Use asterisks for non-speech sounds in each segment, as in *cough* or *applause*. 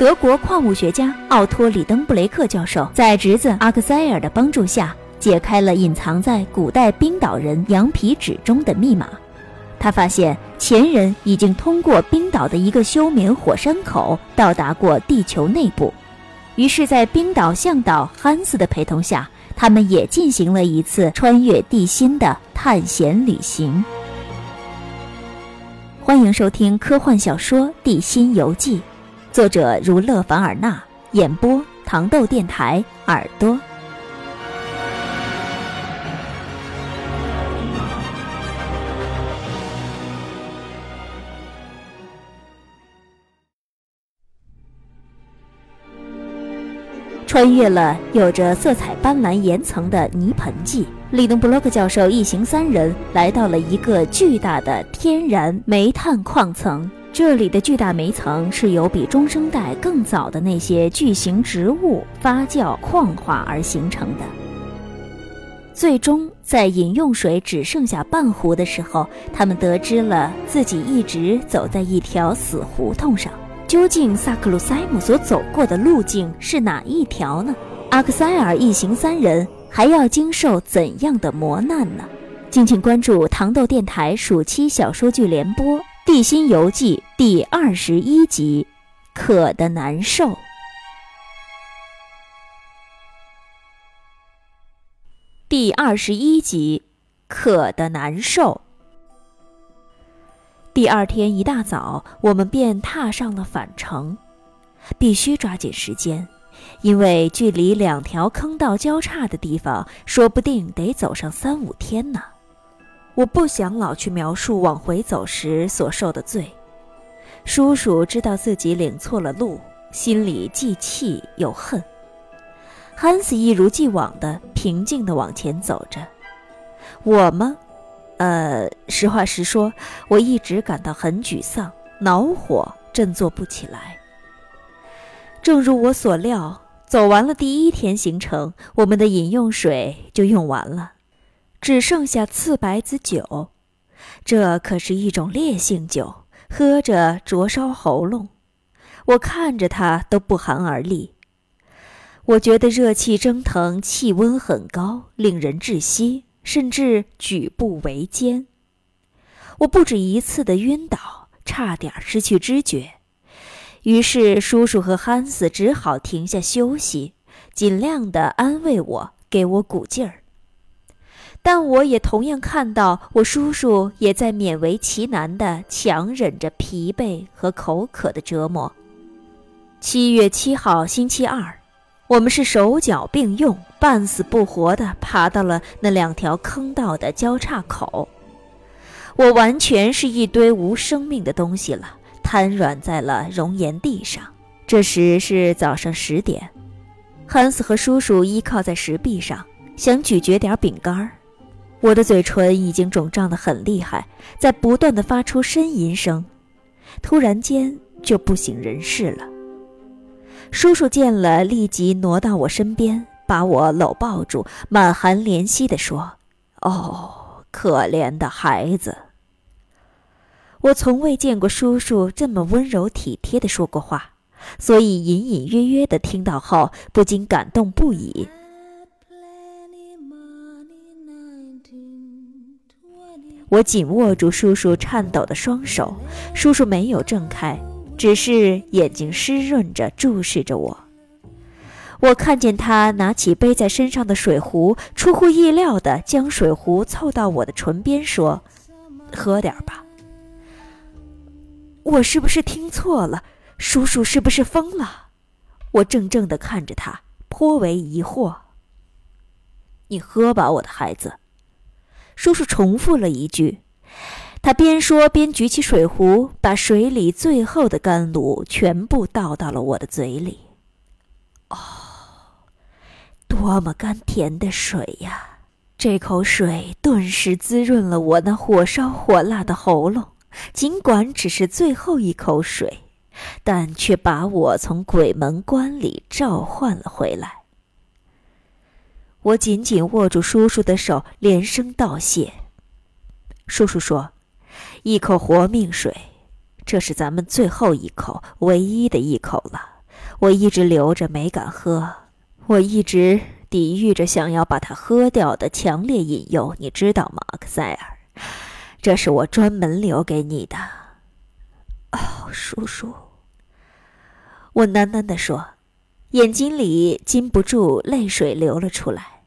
德国矿物学家奥托·里登布雷克教授在侄子阿克塞尔的帮助下，解开了隐藏在古代冰岛人羊皮纸中的密码。他发现前人已经通过冰岛的一个休眠火山口到达过地球内部。于是，在冰岛向导汉斯的陪同下，他们也进行了一次穿越地心的探险旅行。欢迎收听科幻小说《地心游记》。作者如勒凡尔纳，演播糖豆电台耳朵。穿越了有着色彩斑斓岩层的泥盆纪，利登布洛克教授一行三人来到了一个巨大的天然煤炭矿层。这里的巨大煤层是由比中生代更早的那些巨型植物发酵矿化而形成的。最终，在饮用水只剩下半壶的时候，他们得知了自己一直走在一条死胡同上。究竟萨克鲁塞姆所走过的路径是哪一条呢？阿克塞尔一行三人还要经受怎样的磨难呢？敬请关注糖豆电台暑期小说剧联播。《地心游记》第二十一集，渴的难受。第二十一集，渴的难受。第二天一大早，我们便踏上了返程，必须抓紧时间，因为距离两条坑道交叉的地方，说不定得走上三五天呢。我不想老去描述往回走时所受的罪。叔叔知道自己领错了路，心里既气又恨。汉斯一如既往的平静地往前走着。我吗？呃，实话实说，我一直感到很沮丧，恼火，振作不起来。正如我所料，走完了第一天行程，我们的饮用水就用完了。只剩下刺白子酒，这可是一种烈性酒，喝着灼烧喉咙。我看着它都不寒而栗。我觉得热气蒸腾，气温很高，令人窒息，甚至举步维艰。我不止一次的晕倒，差点失去知觉。于是叔叔和汉斯只好停下休息，尽量的安慰我，给我鼓劲儿。但我也同样看到，我叔叔也在勉为其难地强忍着疲惫和口渴的折磨。七月七号，星期二，我们是手脚并用，半死不活地爬到了那两条坑道的交叉口。我完全是一堆无生命的东西了，瘫软在了熔岩地上。这时是早上十点，汉斯和叔叔依靠在石壁上，想咀嚼点饼干儿。我的嘴唇已经肿胀得很厉害，在不断的发出呻吟声，突然间就不省人事了。叔叔见了，立即挪到我身边，把我搂抱住，满含怜惜地说：“哦，可怜的孩子。”我从未见过叔叔这么温柔体贴地说过话，所以隐隐约约地听到后，不禁感动不已。我紧握住叔叔颤抖的双手，叔叔没有睁开，只是眼睛湿润着注视着我。我看见他拿起背在身上的水壶，出乎意料地将水壶凑到我的唇边，说：“喝点吧。”我是不是听错了？叔叔是不是疯了？我怔怔地看着他，颇为疑惑。你喝吧，我的孩子。叔叔重复了一句，他边说边举起水壶，把水里最后的甘露全部倒到了我的嘴里。哦，多么甘甜的水呀！这口水顿时滋润了我那火烧火辣的喉咙。尽管只是最后一口水，但却把我从鬼门关里召唤了回来。我紧紧握住叔叔的手，连声道谢。叔叔说：“一口活命水，这是咱们最后一口、唯一的一口了。我一直留着没敢喝，我一直抵御着想要把它喝掉的强烈引诱，你知道吗，克塞尔？这是我专门留给你的。哦，叔叔，我喃喃地说，眼睛里禁不住泪水流了出来。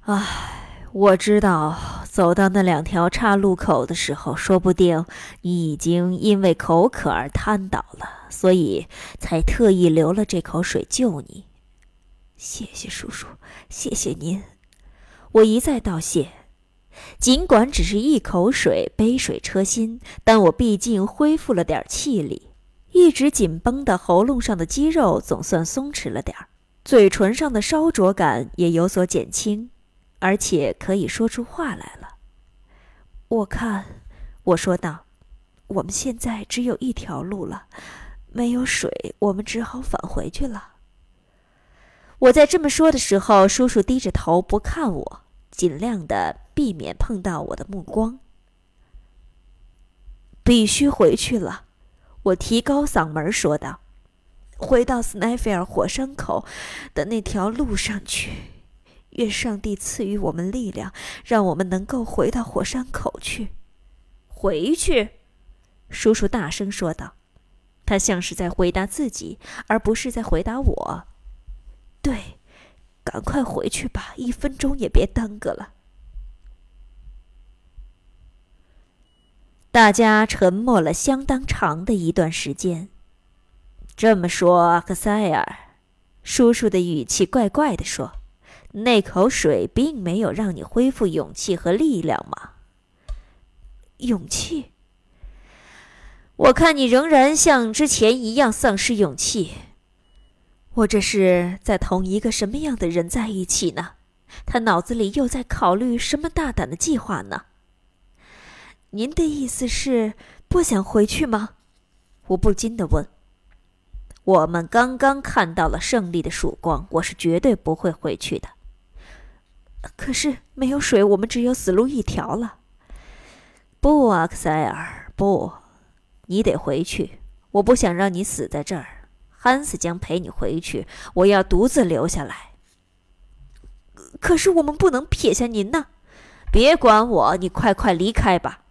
唉，我知道，走到那两条岔路口的时候，说不定你已经因为口渴而瘫倒了。所以才特意留了这口水救你，谢谢叔叔，谢谢您。我一再道谢，尽管只是一口水，杯水车薪，但我毕竟恢复了点气力，一直紧绷的喉咙上的肌肉总算松弛了点儿，嘴唇上的烧灼感也有所减轻，而且可以说出话来了。我看，我说道，我们现在只有一条路了。没有水，我们只好返回去了。我在这么说的时候，叔叔低着头不看我，尽量的避免碰到我的目光。必须回去了，我提高嗓门说道：“回到斯奈菲尔火山口的那条路上去。愿上帝赐予我们力量，让我们能够回到火山口去。”回去，叔叔大声说道。他像是在回答自己，而不是在回答我。对，赶快回去吧，一分钟也别耽搁了。大家沉默了相当长的一段时间。这么说，阿克塞尔，叔叔的语气怪怪的说：“那口水并没有让你恢复勇气和力量吗？”勇气。我看你仍然像之前一样丧失勇气。我这是在同一个什么样的人在一起呢？他脑子里又在考虑什么大胆的计划呢？您的意思是不想回去吗？我不禁地问。我们刚刚看到了胜利的曙光，我是绝对不会回去的。可是没有水，我们只有死路一条了。不，阿克塞尔，不。你得回去，我不想让你死在这儿。汉斯将陪你回去，我要独自留下来。可是我们不能撇下您呢！别管我，你快快离开吧。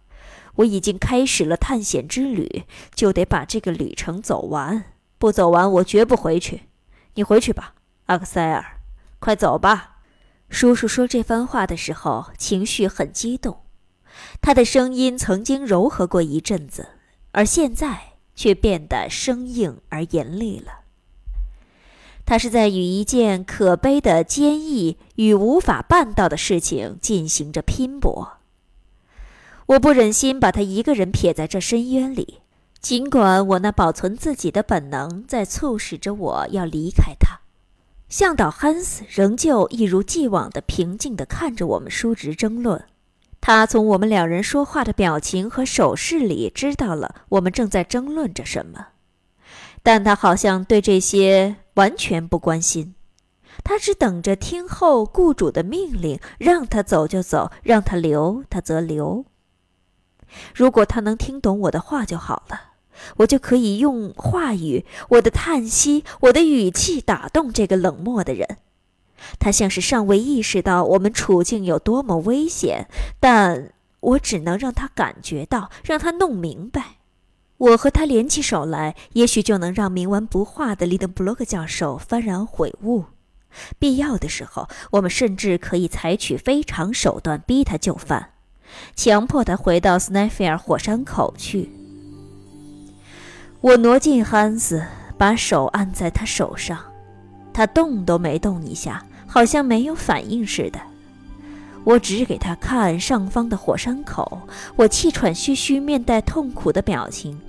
我已经开始了探险之旅，就得把这个旅程走完。不走完，我绝不回去。你回去吧，阿克塞尔，快走吧。叔叔说这番话的时候，情绪很激动，他的声音曾经柔和过一阵子。而现在却变得生硬而严厉了。他是在与一件可悲的坚毅与无法办到的事情进行着拼搏。我不忍心把他一个人撇在这深渊里，尽管我那保存自己的本能在促使着我要离开他。向导汉斯仍旧一如既往地平静地看着我们叔侄争论。他从我们两人说话的表情和手势里知道了我们正在争论着什么，但他好像对这些完全不关心，他只等着听候雇主的命令，让他走就走，让他留他则留。如果他能听懂我的话就好了，我就可以用话语、我的叹息、我的语气打动这个冷漠的人。他像是尚未意识到我们处境有多么危险，但我只能让他感觉到，让他弄明白。我和他联起手来，也许就能让冥顽不化的利登布洛克教授幡然悔悟。必要的时候，我们甚至可以采取非常手段逼他就范，强迫他回到斯奈菲尔火山口去。我挪近汉斯，把手按在他手上，他动都没动一下。好像没有反应似的，我指给他看上方的火山口，我气喘吁吁、面带痛苦的表情，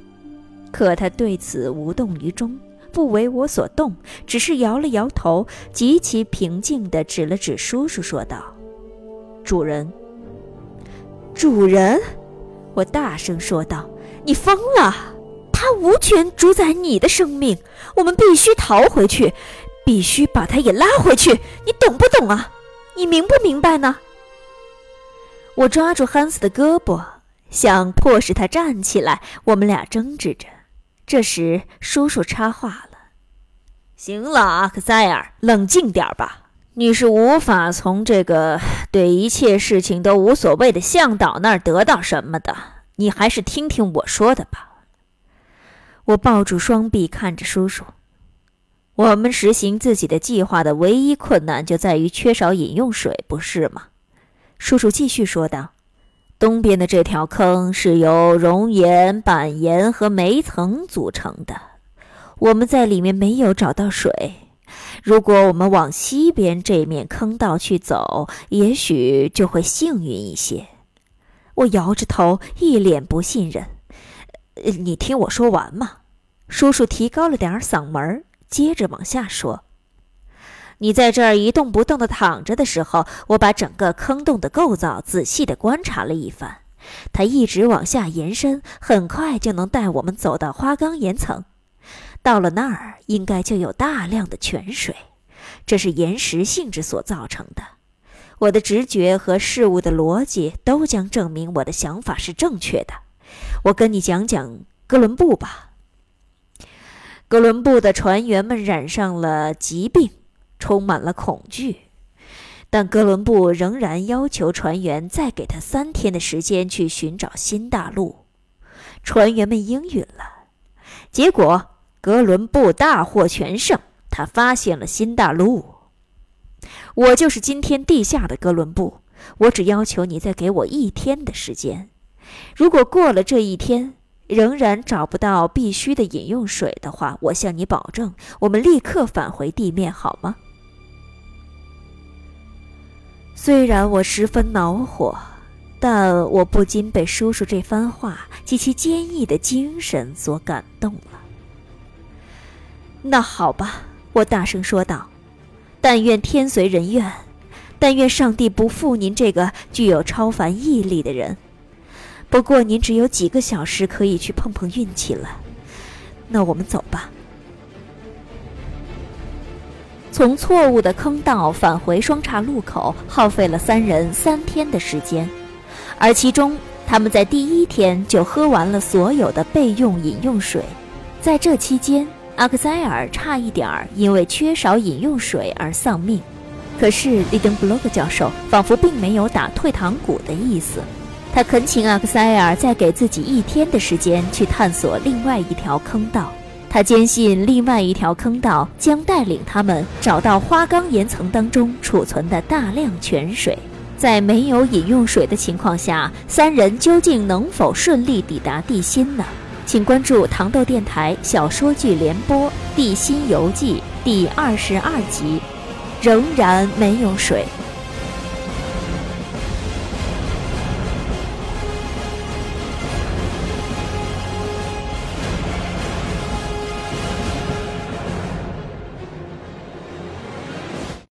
可他对此无动于衷，不为我所动，只是摇了摇头，极其平静地指了指叔叔，说道：“主人，主人！”我大声说道：“你疯了！他无权主宰你的生命，我们必须逃回去。”必须把他也拉回去，你懂不懂啊？你明不明白呢？我抓住汉斯的胳膊，想迫使他站起来。我们俩争执着。这时，叔叔插话了：“行了，阿克塞尔，冷静点吧。你是无法从这个 *sighs* 对一切事情都无所谓的向导那儿得到什么的。你还是听听我说的吧。我抱住双臂，看着叔叔。我们实行自己的计划的唯一困难就在于缺少饮用水，不是吗？叔叔继续说道：“东边的这条坑是由熔岩、板岩和煤层组成的，我们在里面没有找到水。如果我们往西边这面坑道去走，也许就会幸运一些。”我摇着头，一脸不信任。“你听我说完嘛。”叔叔提高了点嗓门。接着往下说，你在这儿一动不动地躺着的时候，我把整个坑洞的构造仔细地观察了一番。它一直往下延伸，很快就能带我们走到花岗岩层。到了那儿，应该就有大量的泉水。这是岩石性质所造成的。我的直觉和事物的逻辑都将证明我的想法是正确的。我跟你讲讲哥伦布吧。哥伦布的船员们染上了疾病，充满了恐惧，但哥伦布仍然要求船员再给他三天的时间去寻找新大陆。船员们应允了，结果哥伦布大获全胜，他发现了新大陆。我就是今天地下的哥伦布，我只要求你再给我一天的时间。如果过了这一天，仍然找不到必须的饮用水的话，我向你保证，我们立刻返回地面，好吗？虽然我十分恼火，但我不禁被叔叔这番话及其坚毅的精神所感动。那好吧，我大声说道：“但愿天随人愿，但愿上帝不负您这个具有超凡毅力的人。”不过您只有几个小时可以去碰碰运气了，那我们走吧。从错误的坑道返回双岔路口，耗费了三人三天的时间，而其中他们在第一天就喝完了所有的备用饮用水。在这期间，阿克塞尔差一点儿因为缺少饮用水而丧命，可是利登布洛克教授仿佛并没有打退堂鼓的意思。他恳请阿克塞尔再给自己一天的时间去探索另外一条坑道。他坚信另外一条坑道将带领他们找到花岗岩层当中储存的大量泉水。在没有饮用水的情况下，三人究竟能否顺利抵达地心呢？请关注糖豆电台小说剧联播《地心游记》第二十二集，仍然没有水。